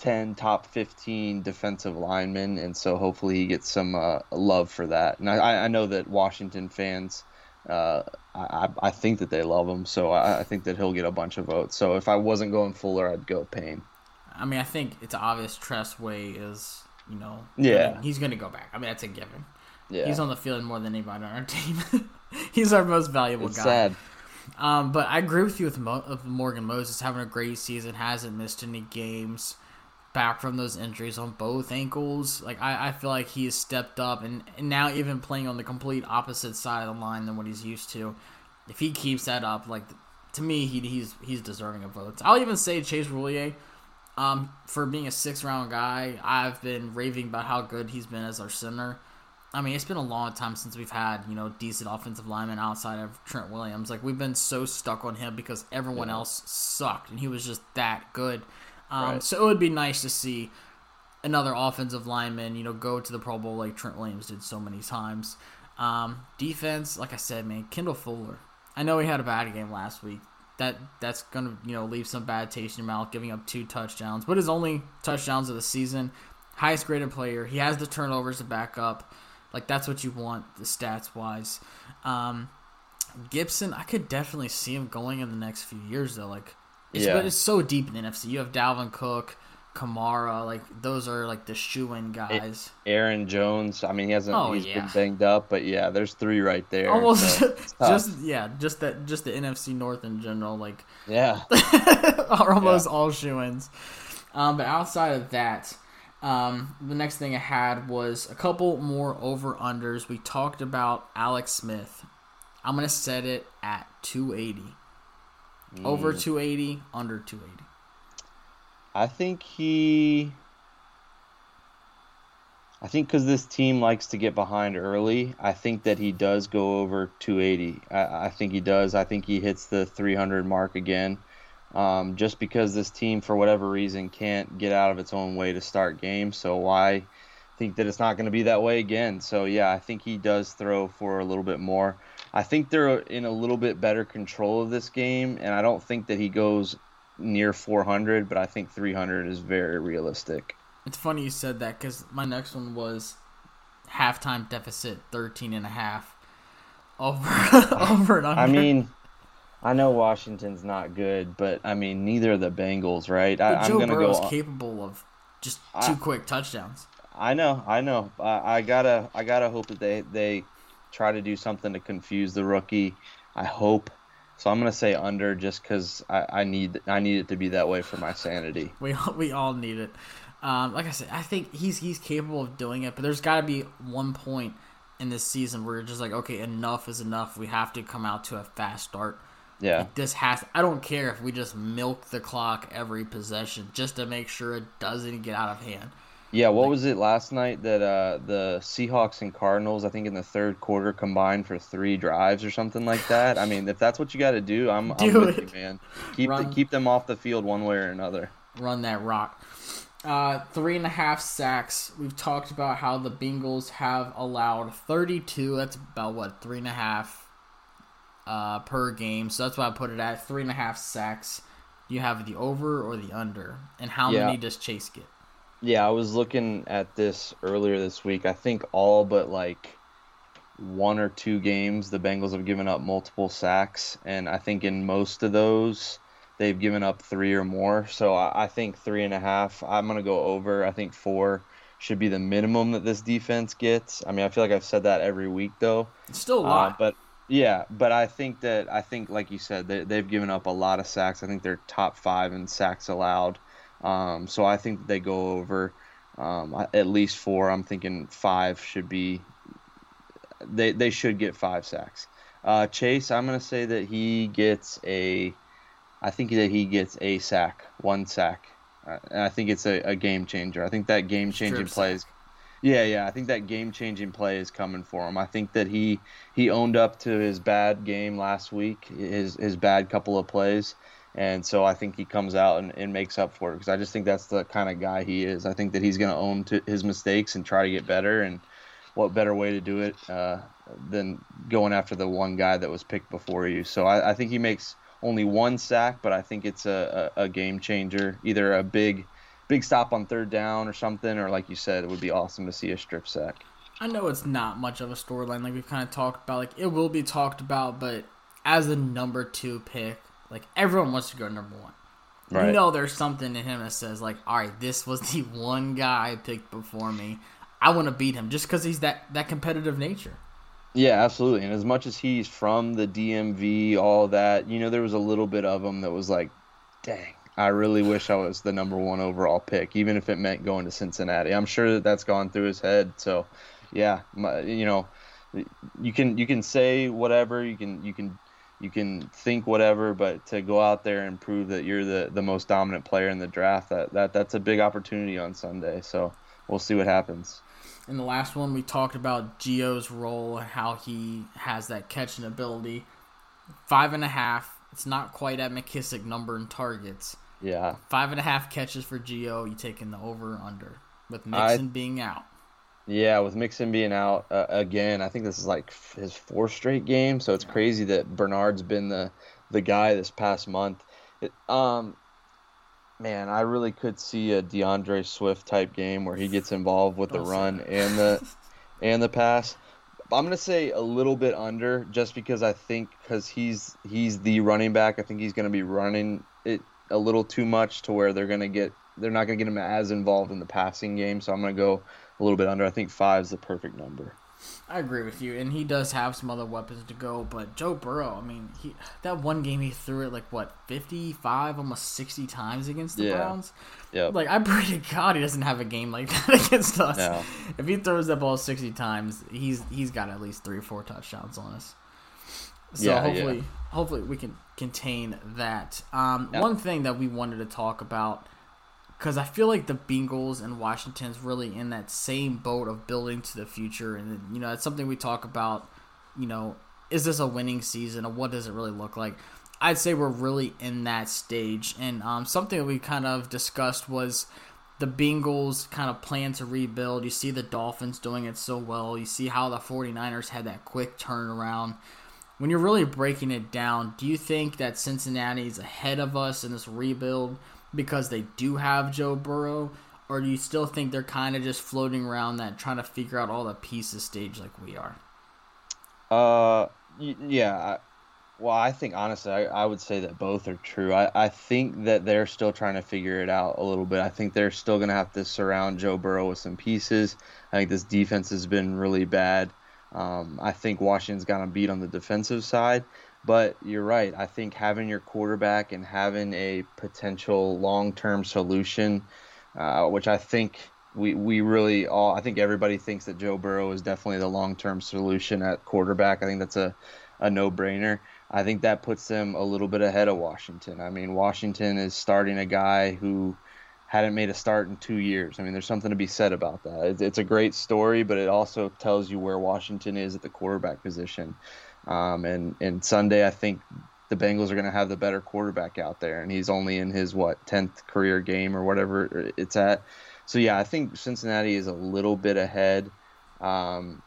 10, top 15 defensive linemen, and so hopefully he gets some uh, love for that. And I, I know that Washington fans, uh, I, I I think that they love him, so I, I think that he'll get a bunch of votes. So if I wasn't going Fuller, I'd go Payne. I mean, I think it's obvious Tress Way is, you know, Yeah. gonna- he's going to go back. I mean, that's a given. Yeah, He's on the field more than anybody on our team. he's our most valuable it's guy. sad. Um, but I agree with you with, Mo- with Morgan Moses having a great season. Hasn't missed any games. Back from those injuries on both ankles. Like I, I feel like he has stepped up and, and now even playing on the complete opposite side of the line than what he's used to. If he keeps that up, like to me, he, he's he's deserving of votes. I'll even say Chase Roullier, um, for being a six round guy. I've been raving about how good he's been as our center. I mean, it's been a long time since we've had you know decent offensive linemen outside of Trent Williams. Like we've been so stuck on him because everyone Yeah. else sucked, and he was just that good. Um, Right. So it would be nice to see another offensive lineman, you know, go to the Pro Bowl like Trent Williams did so many times. Um, defense, like I said, man, Kendall Fuller. I know he had a bad game last week. That that's gonna you know leave some bad taste in your mouth, giving up two touchdowns, but his only touchdowns of the season. Highest graded player. He has the turnovers to back up. Like that's what you want, the stats wise. Um, Gibson, I could definitely see him going in the next few years though. Like, it's, Yeah. but it's so deep in the NFC. You have Dalvin Cook, Kamara, like those are like the shoe in guys. Aaron Jones. I mean, he hasn't. Oh, he's yeah. been banged up, but yeah, there's three right there. Almost so just yeah, just that just the NFC North in general, like yeah. are almost all shoe ins. Um, but outside of that, um, the next thing I had was a couple more over unders. We talked about Alex Smith. I'm gonna set it at 280. Over 280, under 280. I think he. I think because this team likes to get behind early, I think that he does go over 280. I, I think he does. I think he hits the 300 mark again. Um, just because this team, for whatever reason, can't get out of its own way to start games. So why think that it's not going to be that way again? So yeah, I think he does throw for a little bit more. I think they're in a little bit better control of this game, and I don't think that he goes near 400, but I think 300 is very realistic. It's funny you said that because my next one was halftime deficit 13 and a half over over and under. I mean, I know Washington's not good, but I mean neither are the Bengals, right? but I, Joe am gonna Burrow's go. capable of just I- two quick touchdowns. I know, I know. I, I gotta, I gotta hope that they they try to do something to confuse the rookie. I hope. So I'm gonna say under, just because I, I need I need it to be that way for my sanity. We all, we all need it. Um, like I said, I think he's he's capable of doing it, but there's got to be one point in this season where you're just like, okay, enough is enough. We have to come out to a fast start. Yeah, This has. I don't care if we just milk the clock every possession just to make sure it doesn't get out of hand. Yeah. What was it last night that uh, the Seahawks and Cardinals, I think in the third quarter, combined for three drives or something like that? I mean, if that's what you got to do, I'm, I'm Do with it. you, man. Keep the, keep them off the field one way or another. run that rock. Uh, three and a half sacks. We've talked about how the Bengals have allowed 32. That's about what three and a half uh, per game. So that's why I put it at three and a half sacks. You have the over or the under, and how Yeah. many does Chase get? Yeah, I was looking at this earlier this week. I think all but like one or two games, the Bengals have given up multiple sacks, and I think in most of those, they've given up three or more. So I, I think three and a half. I'm gonna go over. I think four should be the minimum that this defense gets. I mean, I feel like I've said that every week though. It's still a Uh, lot. but yeah, but I think that I think like you said, they, they've given up a lot of sacks. I think they're top five in sacks allowed. Um, so I think they go over um, at least four. I'm thinking five should be. They they should get five sacks. Uh, Chase, I'm gonna say that he gets a. I think that he gets a sack, one sack, uh, and I think it's a, a game changer. I think that game changing play is yeah, yeah. I think that game changing play is coming for him. I think that he he owned up to his bad game last week, his his bad couple of plays, and so I think he comes out and, and makes up for it because I just think that's the kind of guy he is. I think that he's going to own his mistakes and try to get better. And what better way to do it uh, than going after the one guy that was picked before you? So I, I think he makes only one sack, but I think it's a, a, a game changer, either a big big stop on third down or something, or like you said, it would be awesome to see a strip sack. I know it's not much of a storyline, like we've kind of talked about. Like it will be talked about, but as the number two pick, like everyone wants to go number one. You know, there's something in him that says, like, all right, this was the one guy I picked before me. I want to beat him just because he's that that competitive nature. Yeah, absolutely. And as much as he's from the DMV, all that, you know, there was a little bit of him that was like, dang, I really wish I was the number one overall pick, even if it meant going to Cincinnati. I'm sure that that's gone through his head. So, yeah, my, you know, you can you can say whatever, you can you can you can think whatever, but to go out there and prove that you're the, the most dominant player in the draft, that, that that's a big opportunity on Sunday. So we'll see what happens. In the last one, we talked about Gio's role how he has that catching ability. Five and a half. It's not quite at McKissic number in targets. Yeah. Five and a half catches for Gio. You taking the over or under with I- being out. Yeah, with Mixon being out uh, again, I think this is like f- his fourth straight game. So it's crazy that Bernard's been the the guy this past month. It, um, man, I really could see a D'Andre Swift type game where he gets involved with the run and the and the pass. I'm gonna say a little bit under, just because I think because he's he's the running back. I think he's gonna be running it a little too much to where they're gonna get they're not gonna get him as involved in the passing game. So I'm gonna go a little bit under. I think five is the perfect number. I agree with you, and he does have some other weapons to go. But Joe Burrow, I mean, he that one game he threw it like what fifty five, almost sixty times against the Yeah. Browns. Yeah, Like I pray to God he doesn't have a game like that against us. No. If he throws that ball sixty times, he's he's got at least three or four touchdowns on us. So Yeah, hopefully, yeah. hopefully we can contain that. Um. One thing that we wanted to talk about because I feel like the Bengals and Washington's really in that same boat of building to the future, and you know it's something we talk about. You know, is this a winning season, or what does it really look like? I'd say we're really in that stage, and um, something that we kind of discussed was the Bengals kind of plan to rebuild. You see the Dolphins doing it so well. You see how the 49ers had that quick turnaround. when you're really breaking it down, do you think that Cincinnati is ahead of us in this rebuild because they do have Joe Burrow? Or do you still think they're kind of just floating around that, trying to figure out all the pieces stage like we are? Uh, yeah. Well, I think honestly, I, I would say that both are true. I, I think that they're still trying to figure it out a little bit. I think they're still going to have to surround Joe Burrow with some pieces. I think this defense has been really bad. Um, I think Washington's got to beat on the defensive side. But you're right. I think having your quarterback and having a potential long term solution, uh, which I think we, we really all, I think everybody thinks that Joe Burrow is definitely the long term solution at quarterback. I think that's a, a no brainer. I think that puts them a little bit ahead of Washington. I mean, Washington is starting a guy who hadn't made a start in two years. I mean, there's something to be said about that. It's, a great story, but it also tells you where Washington is at the quarterback position. Um, and and Sunday, I think the Bengals are going to have the better quarterback out there, and he's only in his what tenth career game or whatever it's at. So yeah, I think Cincinnati is a little bit ahead. Um,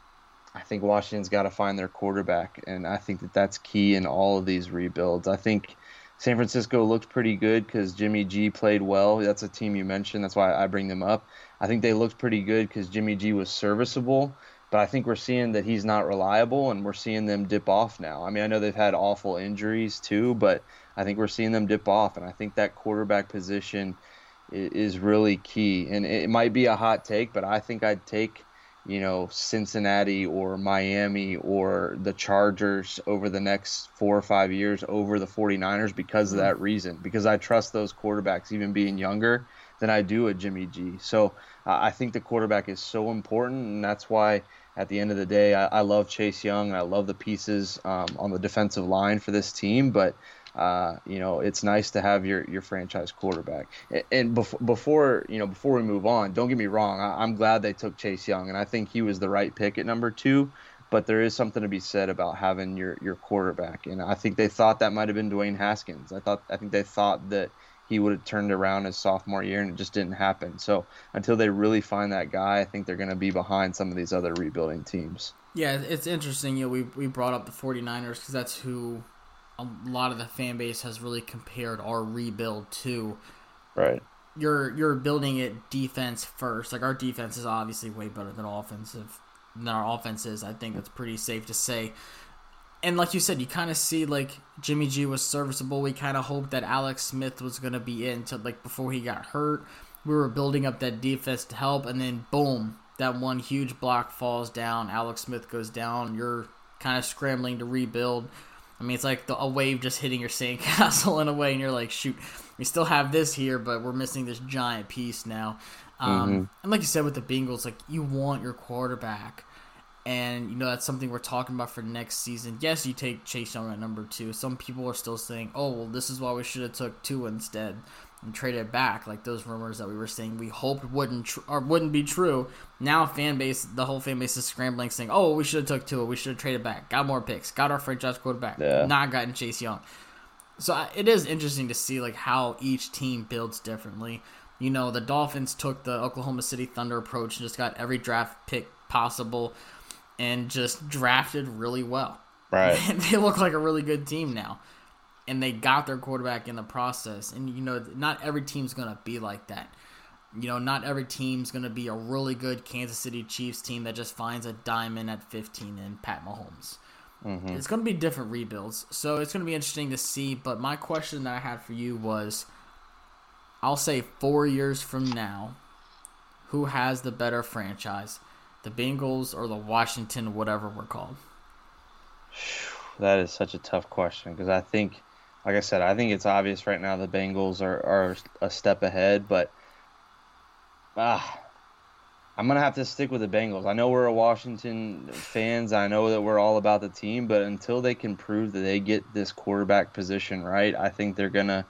I think Washington's got to find their quarterback, and I think that that's key in all of these rebuilds. I think San Francisco looked pretty good because Jimmy G played well. That's a team you mentioned. That's why I bring them up. I think they looked pretty good because Jimmy G was serviceable, but I think we're seeing that he's not reliable, and we're seeing them dip off now. I mean, I know they've had awful injuries too, but I think we're seeing them dip off, and I think that quarterback position is really key. And it might be a hot take, but I think I'd take you know, Cincinnati or Miami or the Chargers over the next four or five years over the 49ers because of mm-hmm. that reason. Because I trust those quarterbacks, even being younger, than I do a Jimmy G. So uh, I think the quarterback is so important, and that's why at the end of the day, I, I love Chase Young and I love the pieces um, on the defensive line for this team. But uh, you know, it's nice to have your, your franchise quarterback. And, bef- before you know, before we move on, don't get me wrong. I- I'm glad they took Chase Young, and I think he was the right pick at number two. But there is something to be said about having your, your quarterback, and I think they thought that might have been Dwayne Haskins. I thought I think they thought that he would have turned around his sophomore year, and it just didn't happen. So until they really find that guy, I think they're going to be behind some of these other rebuilding teams. Yeah, it's interesting. You know, we we brought up the 49ers because that's who a lot of the fan base has really compared our rebuild to. Right. You're you're building it defense first. Like our defense is obviously way better than offensive than our offense is. I think that's pretty safe to say. And like you said, you kind of see like Jimmy G was serviceable. We kind of hoped that Alex Smith was gonna be in to like before he got hurt. We were building up that defense to help, and then boom, that one huge block falls down. Alex Smith goes down. You're kind of scrambling to rebuild I mean, it's like the, a wave just hitting your sandcastle in a way, and you're like, shoot, we still have this here, but we're missing this giant piece now. Um, mm-hmm. And like you said with the Bengals, like you want your quarterback, and you know that's something we're talking about for next season. Yes, you take Chase Young at number two. Some people are still saying, "Oh, well, this is why we should have took two instead." and traded back, like those rumors that we were saying we hoped wouldn't tr- or wouldn't be true. Now fan base, the whole fan base is scrambling, saying, "Oh, we should have took two. We should have traded back. Got more picks. Got our franchise quarterback. Yeah. Not gotten Chase Young." So it is interesting to see like how each team builds differently. You know, the Dolphins took the Oklahoma City Thunder approach and just got every draft pick possible, and just drafted really well. Right. they look like a really good team now and they got their quarterback in the process. And you know, not every team's gonna be like that. You know, not every team's gonna be a really good Kansas City Chiefs team that just finds a diamond at 15 in Pat Mahomes. Mm-hmm. It's gonna be different rebuilds, so it's gonna be interesting to see. But my question that I had for you was, I'll say four years from now, who has the better franchise, the Bengals or the Washington, whatever we're called? That is such a tough question because I think like I said, I think it's obvious right now the Bengals are, are a step ahead, but ah, I'm gonna have to stick with the Bengals. I know we're a Washington fans. I know that we're all about the team, but until they can prove that they get this quarterback position right, I think they're gonna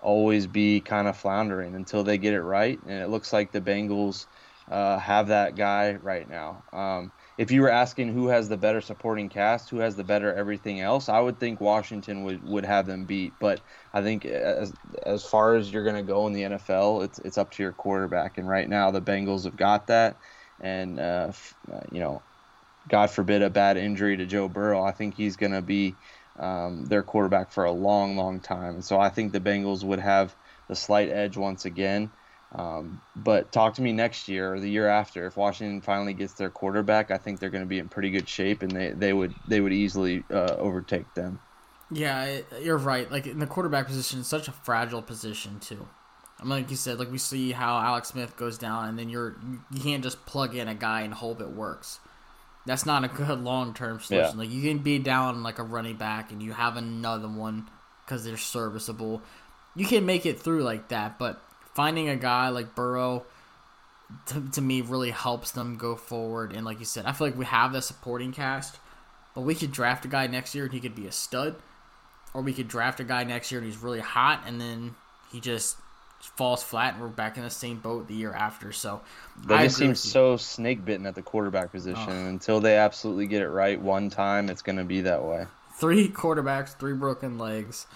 always be kind of floundering until they get it right. And it looks like the Bengals uh, have that guy right now. Um, if you were asking who has the better supporting cast, who has the better everything else, I would think Washington would, would have them beat. But I think as as far as you're going to go in the NFL, it's it's up to your quarterback. And right now, the Bengals have got that. And uh, uh, you know, God forbid, a bad injury to Joe Burrow, I think he's going to be um, their quarterback for a long, long time. And so I think the Bengals would have the slight edge once again. Um, but talk to me next year or the year after. If Washington finally gets their quarterback, I think they're going to be in pretty good shape, and they, they would they would easily uh, overtake them. Yeah, you're right. Like in the quarterback position, it's such a fragile position too. I mean, like you said, like we see how Alex Smith goes down, and then you're you can't just plug in a guy and hope it works. That's not a good long term solution. Yeah. Like you can be down like a running back, and you have another one because they're serviceable. You can make it through like that, but finding a guy like Burrow to, to me really helps them go forward. And like you said, I feel like we have the supporting cast, but we could draft a guy next year and he could be a stud, or we could draft a guy next year and he's really hot, and then he just falls flat and we're back in the same boat the year after. So they just seem so snake bitten at the quarterback position. Oh. Until they absolutely get it right one time, it's going to be that way. Three quarterbacks, three broken legs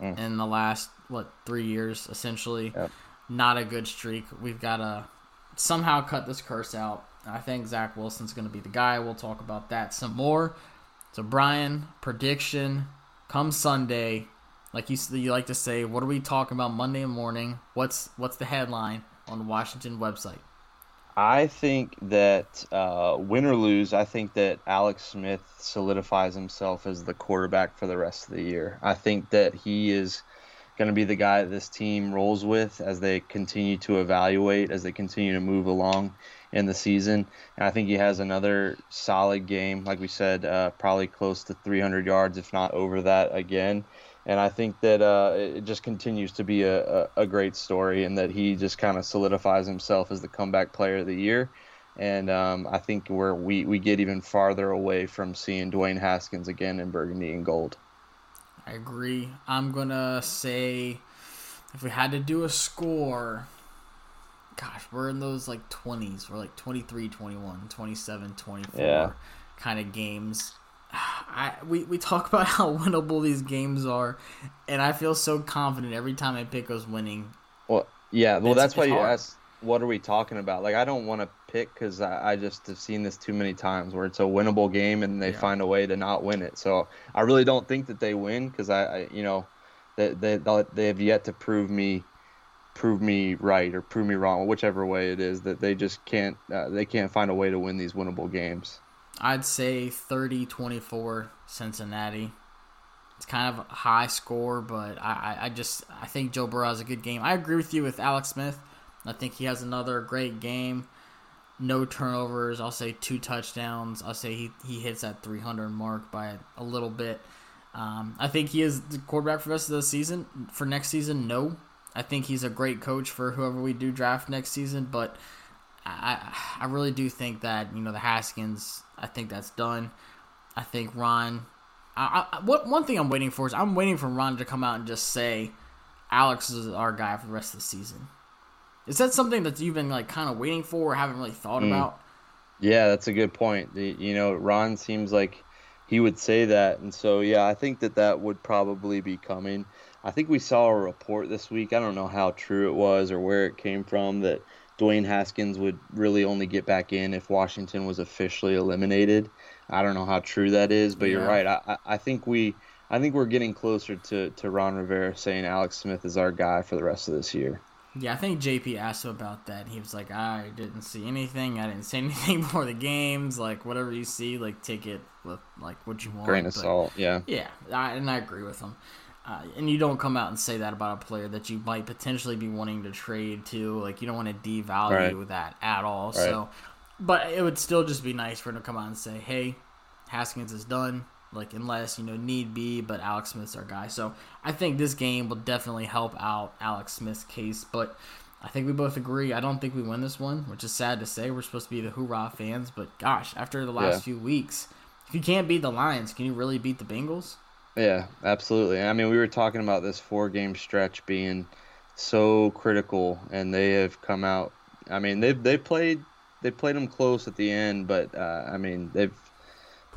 mm. in the last what three years essentially. Yep. Not a good streak. We've got to somehow cut this curse out. I think Zach Wilson's going to be the guy. We'll talk about that some more. So Brian, prediction come Sunday. Like you, you like to say, what are we talking about Monday morning? What's what's the headline on the Washington website? I think that uh, win or lose, I think that Alex Smith solidifies himself as the quarterback for the rest of the year. I think that he is going to be the guy that this team rolls with as they continue to evaluate, as they continue to move along in the season. And I think he has another solid game, like we said, uh, probably close to 300 yards, if not over that again. And I think that uh, it just continues to be a, a, a great story, and that he just kind of solidifies himself as the comeback player of the year. And um, I think where we, we get even farther away from seeing Dwayne Haskins again in burgundy and gold. I agree. I'm gonna say if we had to do a score, gosh, we're in those like 20s. We're like 23, 21, 27, 24 yeah. kind of games. I we, we talk about how winnable these games are, and I feel so confident every time I pick us winning. Well, yeah, well, it's, that's why you asked, what are we talking about? Like, I don't want to pick because I, I, just have seen this too many times where it's a winnable game and they yeah. find a way to not win it. So I really don't think that they win because I, I, you know, they, they they have yet to prove me prove me right or prove me wrong, whichever way it is that they just can't uh, they can't find a way to win these winnable games. I'd say 30-24 Cincinnati. It's kind of a high score, but I, I just I think Joe Burrow has a good game. I agree with you with Alex Smith. I think he has another great game. No turnovers. I'll say two touchdowns. I'll say he, he hits that 300 mark by a little bit. Um, I think he is the quarterback for the rest of the season. For next season, no. I think he's a great coach for whoever we do draft next season, but I I really do think that you know the Haskins. I think that's done. I think Ron. I, I, what one thing I'm waiting for is I'm waiting for Ron to come out and just say Alex is our guy for the rest of the season. Is that something that you've been like kind of waiting for or haven't really thought mm. about? Yeah, that's a good point. You know, Ron seems like he would say that, and so yeah, I think that that would probably be coming. I think we saw a report this week. I don't know how true it was or where it came from that Dwayne Haskins would really only get back in if Washington was officially eliminated. I don't know how true that is, but yeah. you're right. I, I think we I think we're getting closer to, to Ron Rivera saying Alex Smith is our guy for the rest of this year. Yeah, I think JP asked him about that. He was like, I didn't see anything. I didn't say anything before the games. Like, whatever you see, like, take it with, like, what you want. Grain of but, salt, yeah. Yeah, I, and I agree with him. Uh, and you don't come out and say that about a player that you might potentially be wanting to trade to. Like, you don't want to devalue right. that at all. Right. So, but it would still just be nice for him to come out and say, hey, Haskins is done like unless you know need be. But Alex Smith's our guy, so I think this game will definitely help out Alex Smith's case. But I think we both agree. I don't think we win this one, which is sad to say. We're supposed to be the hoorah fans, but gosh, after the last yeah. few weeks, if you can't beat the Lions, can you really beat the Bengals? Yeah, absolutely. I mean, we were talking about this four game stretch being so critical, and they have come out. I mean, they've they played they played them close at the end, but uh, I mean they've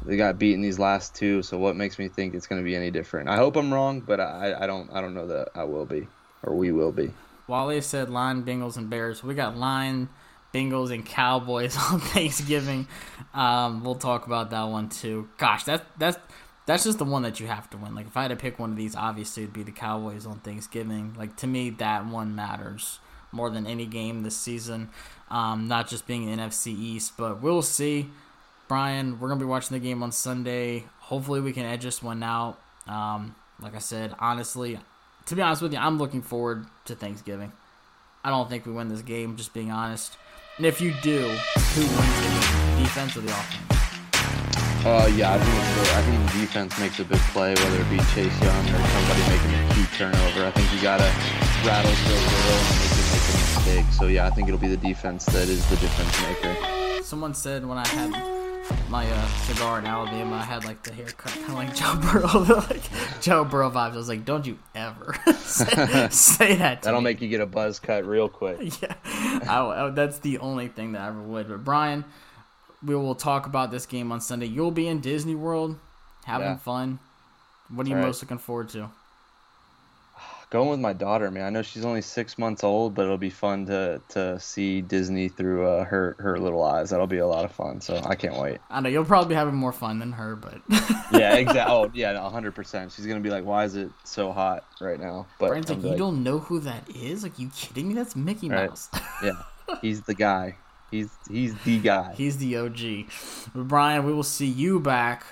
they got beaten these last two. So what makes me think it's going to be any different? I hope I'm wrong, but I, I don't I don't know that I will be or we will be. Wally said line Bengals and Bears. We got line Bengals and Cowboys on Thanksgiving. Um, we'll talk about that one too. Gosh, that that's that's just the one that you have to win. Like if I had to pick one of these, obviously it'd be the Cowboys on Thanksgiving. Like to me, that one matters more than any game this season. Um, not just being NFC East, but we'll see. Brian, we're gonna be watching the game on Sunday. Hopefully, we can edge this one out. Um, like I said, honestly, to be honest with you, I'm looking forward to Thanksgiving. I don't think we win this game, just being honest. And if you do, who wins the game? Defense or the offense? Uh, yeah, I think, the, I think the defense makes a big play, whether it be Chase Young or somebody making a key turnover. I think you gotta rattle Joe Burrow and make him make a mistake. So yeah, I think it'll be the defense that is the difference maker. Someone said when I had my uh, cigar in Alabama, I had like the haircut kind of like Joe Burrow, like Joe Burrow vibes. I was like, don't you ever say, say that. That'll me. make you get a buzz cut real quick. Yeah, I, I, that's the only thing that I ever would. But Brian, we will talk about this game on Sunday. You'll be in Disney World, having Yeah. fun. What are you All right. most looking forward to? Going with my daughter, man. I know she's only six months old, but it'll be fun to to see Disney through uh, her her little eyes. That'll be a lot of fun. So I can't wait. I know you'll probably be having more fun than her, but Yeah, exactly. Oh, yeah, hundred percent. She's gonna be like, "Why is it so hot right now?" But Brian's like, you don't know who that is? Like, you kidding me? That's Mickey Right. Mouse. Yeah, he's the guy. He's he's the guy. He's the OG. But Brian, we will see you back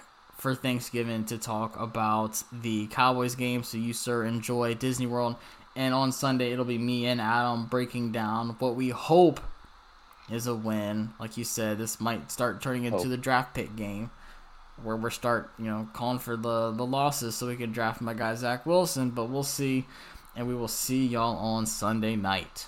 for Thanksgiving to talk about the Cowboys game. So you, sir, enjoy Disney World. And on Sunday, it'll be me and Adam breaking down what we hope is a win. Like you said, this might start turning into Hope. the draft pick game. Where we start, you know, calling for the, the losses so we can draft my guy Zach Wilson, but we'll see. And we will see y'all on Sunday night.